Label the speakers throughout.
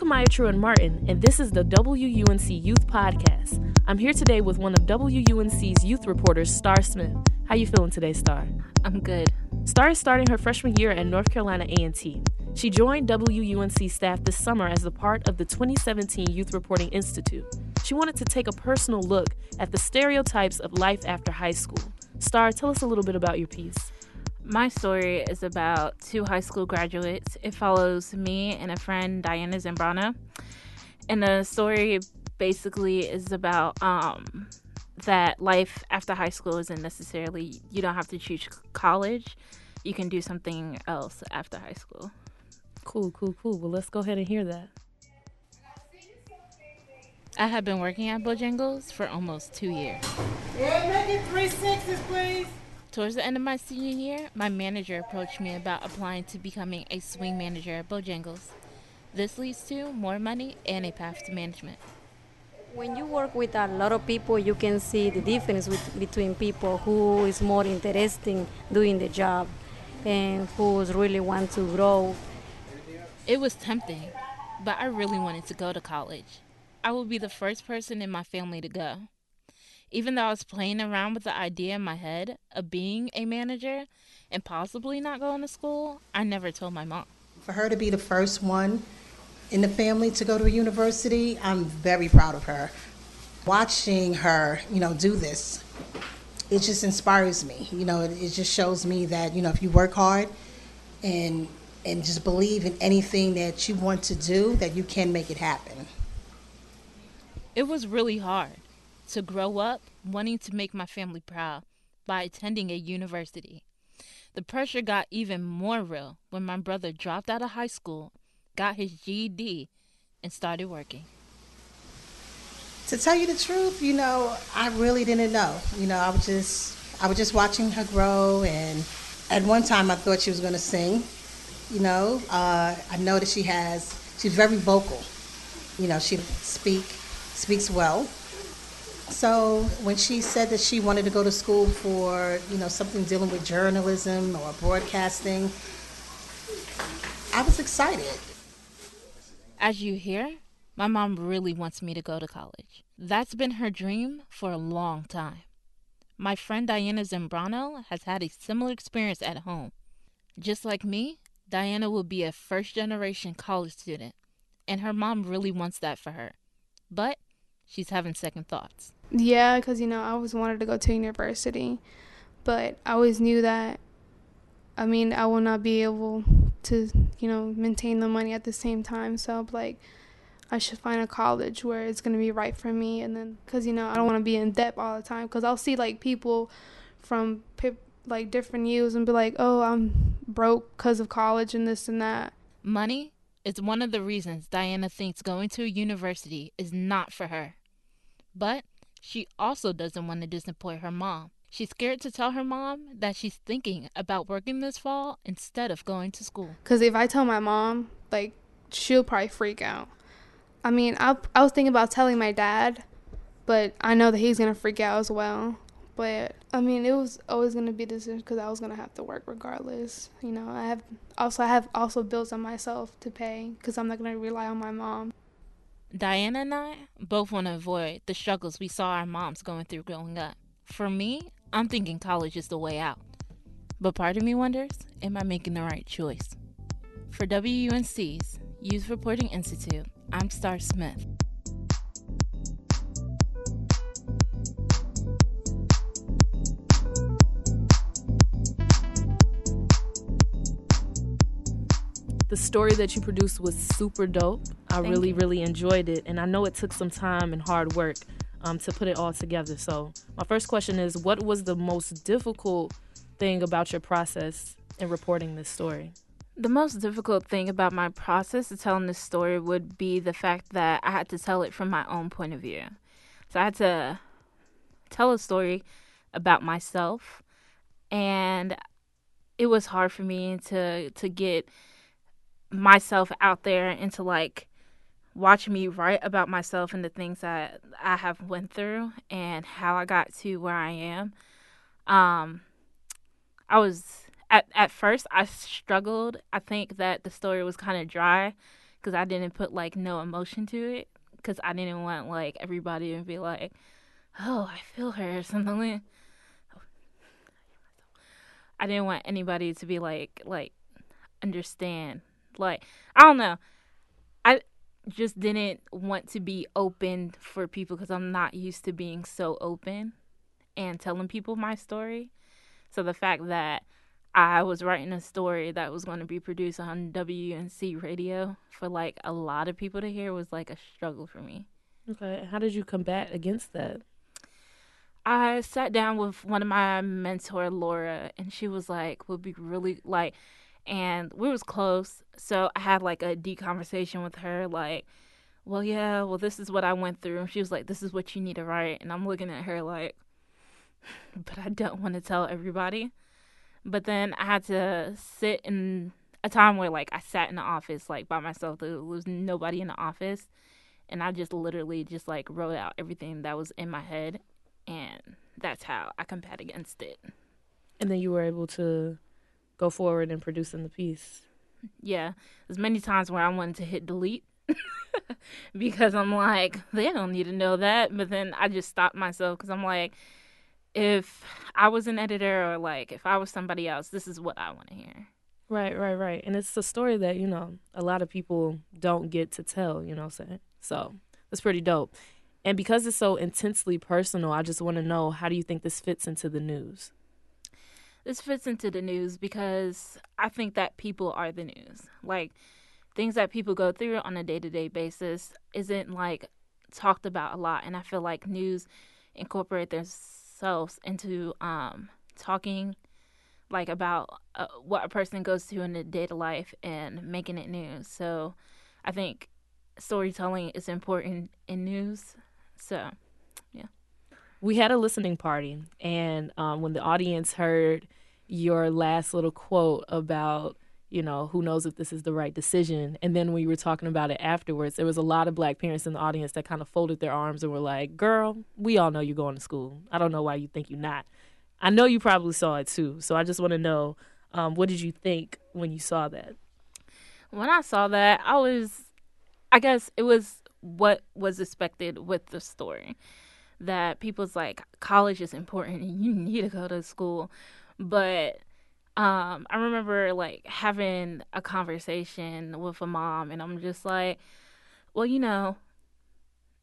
Speaker 1: Kamaya Truitt Martin, and this is the WUNC Youth Podcast. I'm here today with one of WUNC's youth reporters, Star Smith. How you feeling today, Star?
Speaker 2: I'm good.
Speaker 1: Star is starting her freshman year at North Carolina A&T. She joined WUNC staff this summer as a part of the 2017 Youth Reporting Institute. She wanted to take a personal look at the stereotypes of life after high school. Star, tell us a little bit about your piece.
Speaker 2: My story is about two high school graduates. It follows me and a friend, Diana Zambrano. And the story basically is about um, that life after high school isn't necessarily, you don't have to choose college. You can do something else after high school.
Speaker 1: Cool, cool, cool. Well, let's go ahead and hear that.
Speaker 2: I have been working at Bojangles for almost two years.
Speaker 3: Yeah, make it three sixes, please.
Speaker 2: Towards the end of my senior year, my manager approached me about applying to becoming a swing manager at Bojangles. This leads to more money and a path to management.
Speaker 4: When you work with a lot of people, you can see the difference with, between people who is more interested in doing the job and who's really want to grow.
Speaker 2: It was tempting, but I really wanted to go to college. I would be the first person in my family to go. Even though I was playing around with the idea in my head of being a manager and possibly not going to school, I never told my mom.
Speaker 3: For her to be the first one in the family to go to a university, I'm very proud of her. Watching her, you know, do this, it just inspires me. You know, it, it just shows me that, you know, if you work hard and and just believe in anything that you want to do, that you can make it happen.
Speaker 2: It was really hard to grow up wanting to make my family proud by attending a university. The pressure got even more real when my brother dropped out of high school, got his GED, and started working.
Speaker 3: To tell you the truth, you know, I really didn't know. You know, I was just I was just watching her grow and at one time I thought she was going to sing. You know, uh, I know that she has she's very vocal. You know, she speak speaks well. So when she said that she wanted to go to school for, you know, something dealing with journalism or broadcasting, I was excited.
Speaker 2: As you hear, my mom really wants me to go to college. That's been her dream for a long time. My friend Diana Zambrano has had a similar experience at home. Just like me, Diana will be a first generation college student, and her mom really wants that for her. But she's having second thoughts.
Speaker 5: Yeah, because, you know, I always wanted to go to university, but I always knew that, I mean, I will not be able to, you know, maintain the money at the same time. So, like, I should find a college where it's going to be right for me. And then, because, you know, I don't want to be in debt all the time. Because I'll see, like, people from, like, different years and be like, oh, I'm broke because of college and this and that.
Speaker 2: Money is one of the reasons Diana thinks going to a university is not for her. But she also doesn't want to disappoint her mom. She's scared to tell her mom that she's thinking about working this fall instead of going to school.
Speaker 5: Because if I tell my mom, like, she'll probably freak out. I mean, I, I was thinking about telling my dad, but I know that he's going to freak out as well. But I mean, it was always going to be this because I was going to have to work regardless. You know, I have also I have also bills on myself to pay because I'm not going to rely on my mom.
Speaker 2: Diana and I both want to avoid the struggles we saw our moms going through growing up. For me, I'm thinking college is the way out. But part of me wonders, am I making the right choice? For WUNC's Youth Reporting Institute, I'm Star Smith.
Speaker 1: The story that you produced was super dope. I
Speaker 2: Thank
Speaker 1: really,
Speaker 2: you.
Speaker 1: really enjoyed it. And I know it took some time and hard work um, to put it all together. So, my first question is what was the most difficult thing about your process in reporting this story?
Speaker 2: The most difficult thing about my process of telling this story would be the fact that I had to tell it from my own point of view. So I had to tell a story about myself, and it was hard for me to to get myself out there and to like watch me write about myself and the things that I have went through and how I got to where I am. Um, I was at at first I struggled. I think that the story was kind of dry because I didn't put like no emotion to it because I didn't want like everybody to be like, oh, I feel her or something. Like, I didn't want anybody to be like like understand like I don't know. I just didn't want to be open for people because I'm not used to being so open and telling people my story. So the fact that I was writing a story that was going to be produced on WNC radio for like a lot of people to hear was like a struggle for me.
Speaker 1: Okay. How did you combat against that?
Speaker 2: I sat down with one of my mentor, Laura, and she was like, would be really like, and we was close. So I had like a deep conversation with her, like, well, yeah, well, this is what I went through. And she was like, this is what you need to write. And I'm looking at her like, but I don't want to tell everybody. But then I had to sit in a time where like I sat in the office like by myself. There was nobody in the office. And I just literally just like wrote out everything that was in my head and that's how I combat against it.
Speaker 1: And then you were able to go forward and producing the piece.
Speaker 2: Yeah, there's many times where I wanted to hit delete because I'm like, they don't need to know that. But then I just stopped myself because I'm like, if I was an editor or like if I was somebody else, this is what I want to hear.
Speaker 1: Right, right, right. And it's a story that, you know, a lot of people don't get to tell, you know what I'm saying? So it's pretty dope. And because it's so intensely personal, I just want to know how do you think this fits into the news?
Speaker 2: This fits into the news because I think that people are the news. Like things that people go through on a day to day basis isn't like talked about a lot. And I feel like news incorporate themselves into um, talking like about uh, what a person goes through in a day to life and making it news. So I think storytelling is important in news so, yeah.
Speaker 1: We had a listening party, and um, when the audience heard your last little quote about, you know, who knows if this is the right decision, and then when we were talking about it afterwards, there was a lot of black parents in the audience that kind of folded their arms and were like, "Girl, we all know you're going to school. I don't know why you think you're not." I know you probably saw it too, so I just want to know, um, what did you think when you saw that?
Speaker 2: When I saw that, I was, I guess it was what was expected with the story. That people's like college is important and you need to go to school. But um I remember like having a conversation with a mom and I'm just like, well, you know,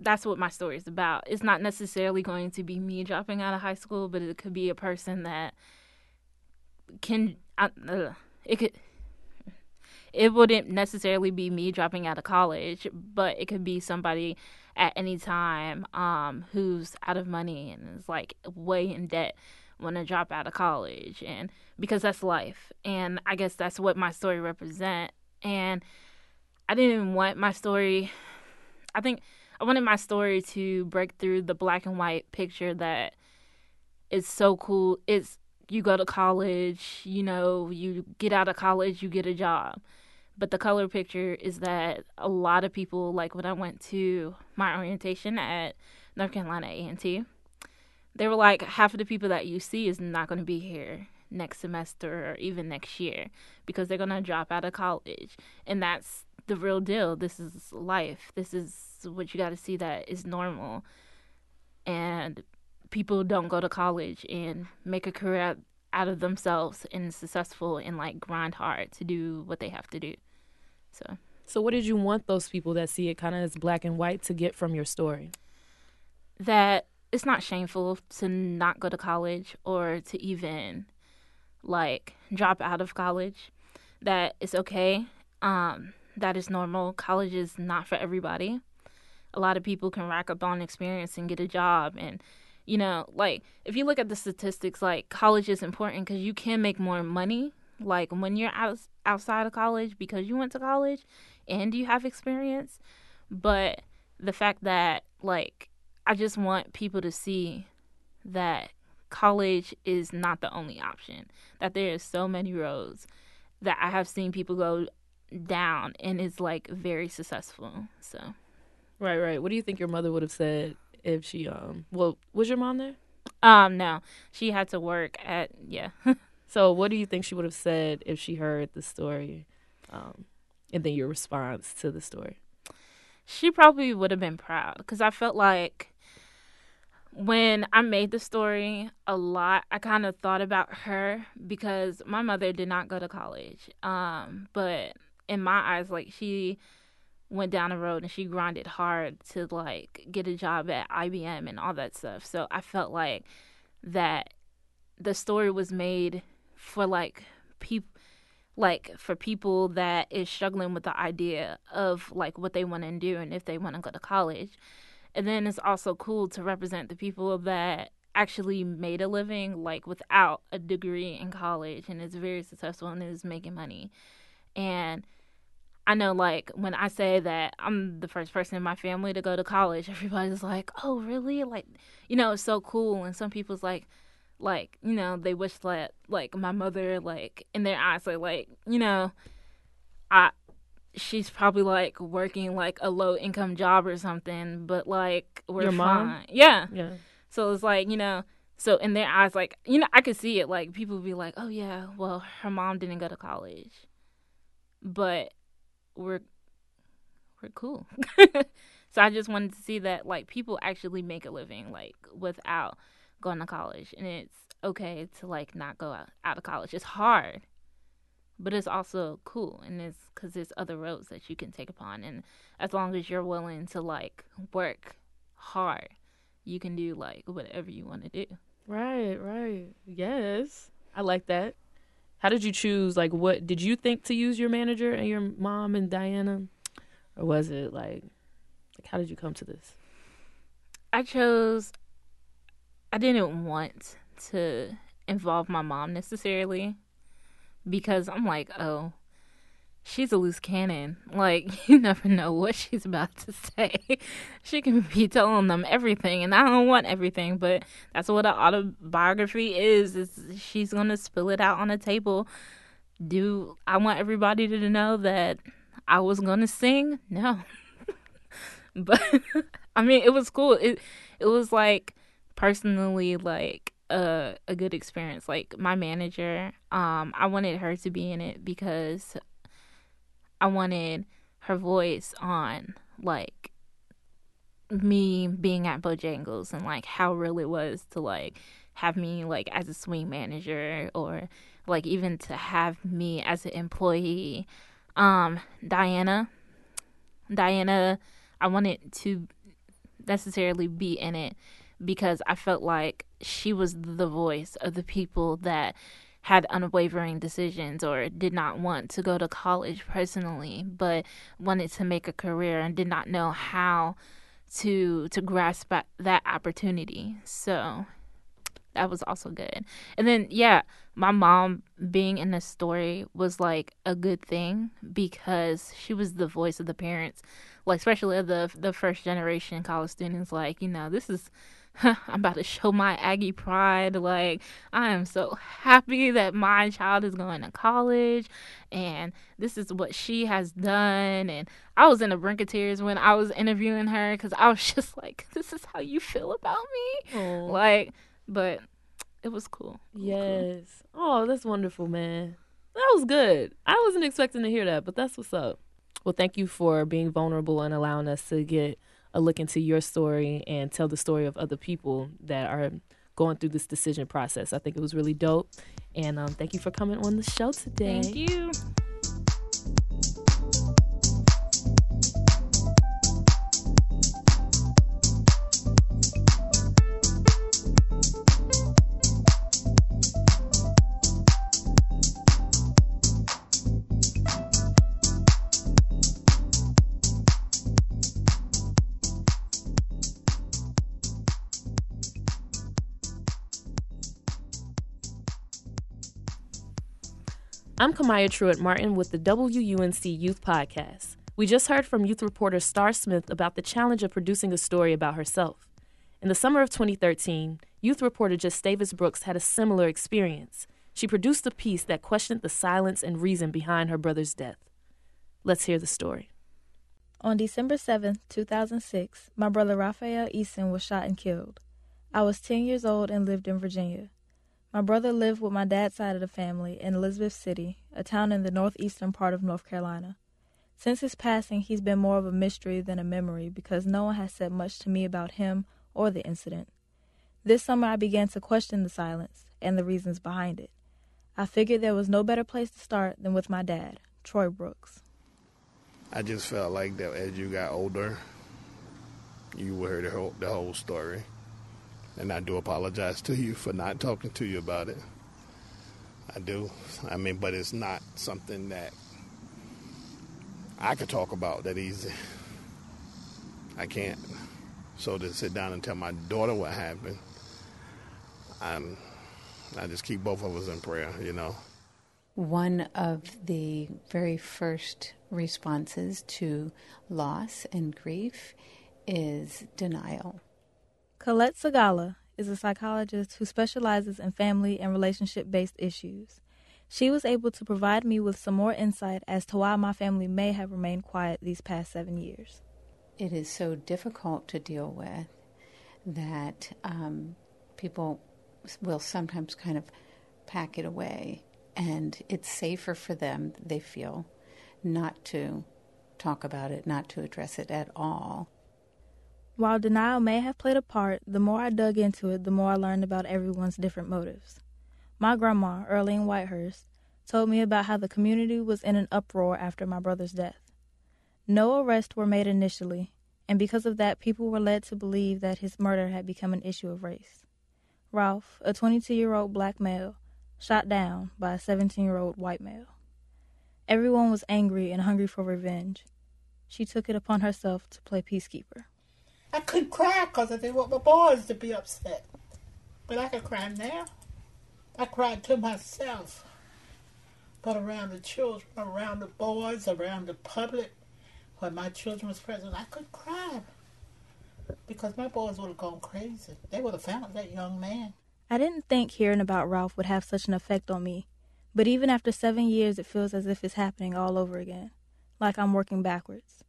Speaker 2: that's what my story is about. It's not necessarily going to be me dropping out of high school, but it could be a person that can uh, it could it wouldn't necessarily be me dropping out of college, but it could be somebody at any time um, who's out of money and is like way in debt want to drop out of college and because that's life and i guess that's what my story represent and i didn't want my story i think i wanted my story to break through the black and white picture that is so cool it's you go to college you know you get out of college you get a job. But the color picture is that a lot of people, like when I went to my orientation at North Carolina A&T, they were like, half of the people that you see is not going to be here next semester or even next year because they're going to drop out of college. And that's the real deal. This is life. This is what you got to see that is normal. And people don't go to college and make a career out of themselves and successful and like grind hard to do what they have to do. So
Speaker 1: So what did you want those people that see it kind of as black and white to get from your story?
Speaker 2: That it's not shameful to not go to college or to even like drop out of college. That it's okay. Um that is normal. College is not for everybody. A lot of people can rack up on experience and get a job and you know, like if you look at the statistics, like college is important because you can make more money. Like when you're out outside of college because you went to college and you have experience. But the fact that like I just want people to see that college is not the only option. That there is so many roads that I have seen people go down and it's like very successful. So
Speaker 1: Right, right. What do you think your mother would have said if she um well was your mom there?
Speaker 2: Um no. She had to work at yeah.
Speaker 1: so what do you think she would have said if she heard the story? Um and then your response to the story?
Speaker 2: She probably would have been proud because I felt like when I made the story a lot, I kind of thought about her because my mother did not go to college. Um, but in my eyes, like she went down the road and she grinded hard to like get a job at IBM and all that stuff. So I felt like that the story was made for like people like for people that is struggling with the idea of like what they want to do and if they want to go to college and then it's also cool to represent the people that actually made a living like without a degree in college and is very successful and is making money and I know, like, when I say that I'm the first person in my family to go to college, everybody's like, oh, really? Like, you know, it's so cool. And some people's like, like you know they wish that like my mother like in their eyes like like you know i she's probably like working like a low income job or something but like we're
Speaker 1: Your
Speaker 2: fine.
Speaker 1: Mom?
Speaker 2: yeah.
Speaker 1: Yeah.
Speaker 2: so it's like you know so in their eyes like you know i could see it. Like people be like oh yeah well her mom didn't go to college. But we're we're cool. So i just wanted to see that like people actually make a living like without going to college. And it's okay to like not go out, out of college. It's hard but it's also cool and it's because there's other roads that you can take upon and as long as you're willing to like work hard you can do like whatever you want to do
Speaker 1: Right, right. Yes. I like that. How did you choose like what did you think to use your manager and your mom and Diana? Or was it like like how did you come to this?
Speaker 2: I chose I didn't want to involve my mom necessarily because I'm like, oh, she's a loose cannon. Like, you never know what she's about to say. she can be telling them everything, and I don't want everything, but that's what an autobiography is. Is she's gonna spill it out on a table. Do I want everybody to know that I was gonna sing? No. but I mean, it was cool. It it was like personally like a a good experience. Like my manager, um, I wanted her to be in it because I wanted her voice on like me being at Bojangles and like how real it was to like have me like as a swing manager or like even to have me as an employee. Um, Diana, Diana, I wanted to necessarily be in it because I felt like she was the voice of the people that had unwavering decisions or did not want to go to college personally but wanted to make a career and did not know how to to grasp that- opportunity. So that was also good. And then yeah my mom being in the story was like a good thing because she was the voice of the parents like especially of the the first generation college students like you know this is I'm about to show my Aggie pride. Like, I am so happy that my child is going to college and this is what she has done. And I was in the brink of tears when I was interviewing her because I was just like, this is how you feel about me? Like, but it was cool. It was cool.
Speaker 1: Yes. Oh, that's wonderful, man. That was good. I wasn't expecting to hear that, but that's what's up. Well, thank you for being vulnerable and allowing us to get a look into your story and tell the story of other people that are going through this decision process. I think it was really dope. And um, thank you for coming on the show today.
Speaker 2: Thank you.
Speaker 1: I'm Kamaya Truitt Martin with the WUNC Youth Podcast. We just heard from youth reporter Star Smith about the challenge of producing a story about herself. In the summer of 2013, youth reporter Just Davis Brooks had a similar experience. She produced a piece that questioned the silence and reason behind her brother's death. Let's hear the story.
Speaker 6: On December 7, 2006, my brother Raphael Eason was shot and killed. I was 10 years old and lived in Virginia. My brother lived with my dad's side of the family in Elizabeth City, a town in the northeastern part of North Carolina. Since his passing, he's been more of a mystery than a memory because no one has said much to me about him or the incident. This summer, I began to question the silence and the reasons behind it. I figured there was no better place to start than with my dad, Troy Brooks.
Speaker 7: I just felt like that as you got older, you would hear the whole, the whole story. And I do apologize to you for not talking to you about it. I do. I mean, but it's not something that I could talk about that easy. I can't. So to sit down and tell my daughter what happened, I'm, I just keep both of us in prayer, you know.
Speaker 8: One of the very first responses to loss and grief is denial.
Speaker 6: Colette Sagala is a psychologist who specializes in family and relationship based issues. She was able to provide me with some more insight as to why my family may have remained quiet these past seven years.
Speaker 8: It is so difficult to deal with that um, people will sometimes kind of pack it away, and it's safer for them, they feel, not to talk about it, not to address it at all.
Speaker 6: While denial may have played a part, the more I dug into it, the more I learned about everyone's different motives. My grandma, Earlene Whitehurst, told me about how the community was in an uproar after my brother's death. No arrests were made initially, and because of that, people were led to believe that his murder had become an issue of race. Ralph, a 22 year old black male, shot down by a 17 year old white male. Everyone was angry and hungry for revenge. She took it upon herself to play peacekeeper.
Speaker 9: I could cry because I didn't want my boys to be upset. But I could cry now. I cried to myself. But around the children, around the boys, around the public, when my children was present, I could cry. Because my boys would have gone crazy. They would have found that young man.
Speaker 6: I didn't think hearing about Ralph would have such an effect on me. But even after seven years, it feels as if it's happening all over again. Like I'm working backwards.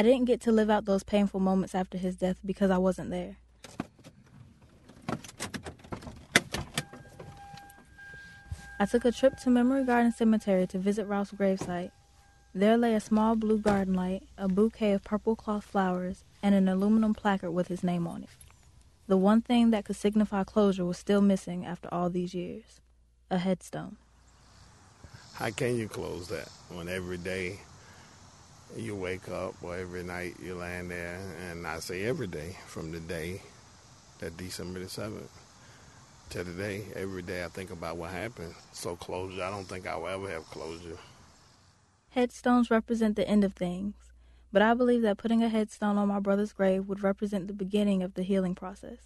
Speaker 6: I didn't get to live out those painful moments after his death because I wasn't there. I took a trip to Memory Garden Cemetery to visit Ralph's gravesite. There lay a small blue garden light, a bouquet of purple cloth flowers, and an aluminum placard with his name on it. The one thing that could signify closure was still missing after all these years a headstone.
Speaker 7: How can you close that when every day you wake up or every night you land there, and I say every day from the day that December the 7th to today, every day I think about what happened. So closure, I don't think I will ever have closure.
Speaker 6: Headstones represent the end of things, but I believe that putting a headstone on my brother's grave would represent the beginning of the healing process.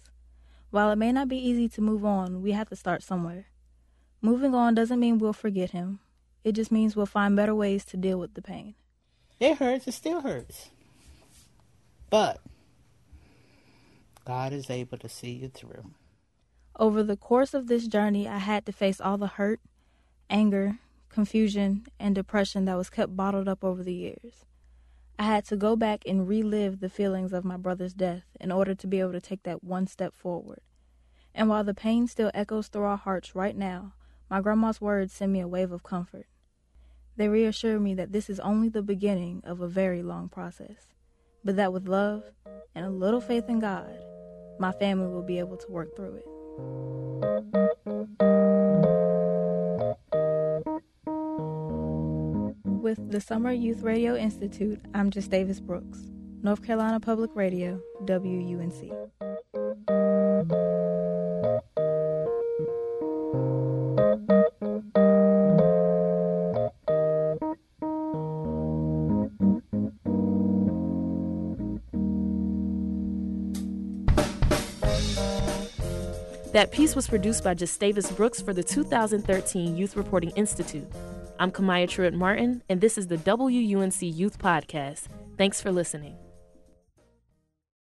Speaker 6: While it may not be easy to move on, we have to start somewhere. Moving on doesn't mean we'll forget him. It just means we'll find better ways to deal with the pain.
Speaker 9: It hurts, it still hurts. But God is able to see you through.
Speaker 6: Over the course of this journey, I had to face all the hurt, anger, confusion, and depression that was kept bottled up over the years. I had to go back and relive the feelings of my brother's death in order to be able to take that one step forward. And while the pain still echoes through our hearts right now, my grandma's words send me a wave of comfort. They reassure me that this is only the beginning of a very long process, but that with love and a little faith in God, my family will be able to work through it. With the Summer Youth Radio Institute, I'm Just Davis Brooks, North Carolina Public Radio, WUNC.
Speaker 1: That piece was produced by Gustavus Brooks for the 2013 Youth Reporting Institute. I'm Kamaya Truitt Martin, and this is the WUNC Youth Podcast. Thanks for listening.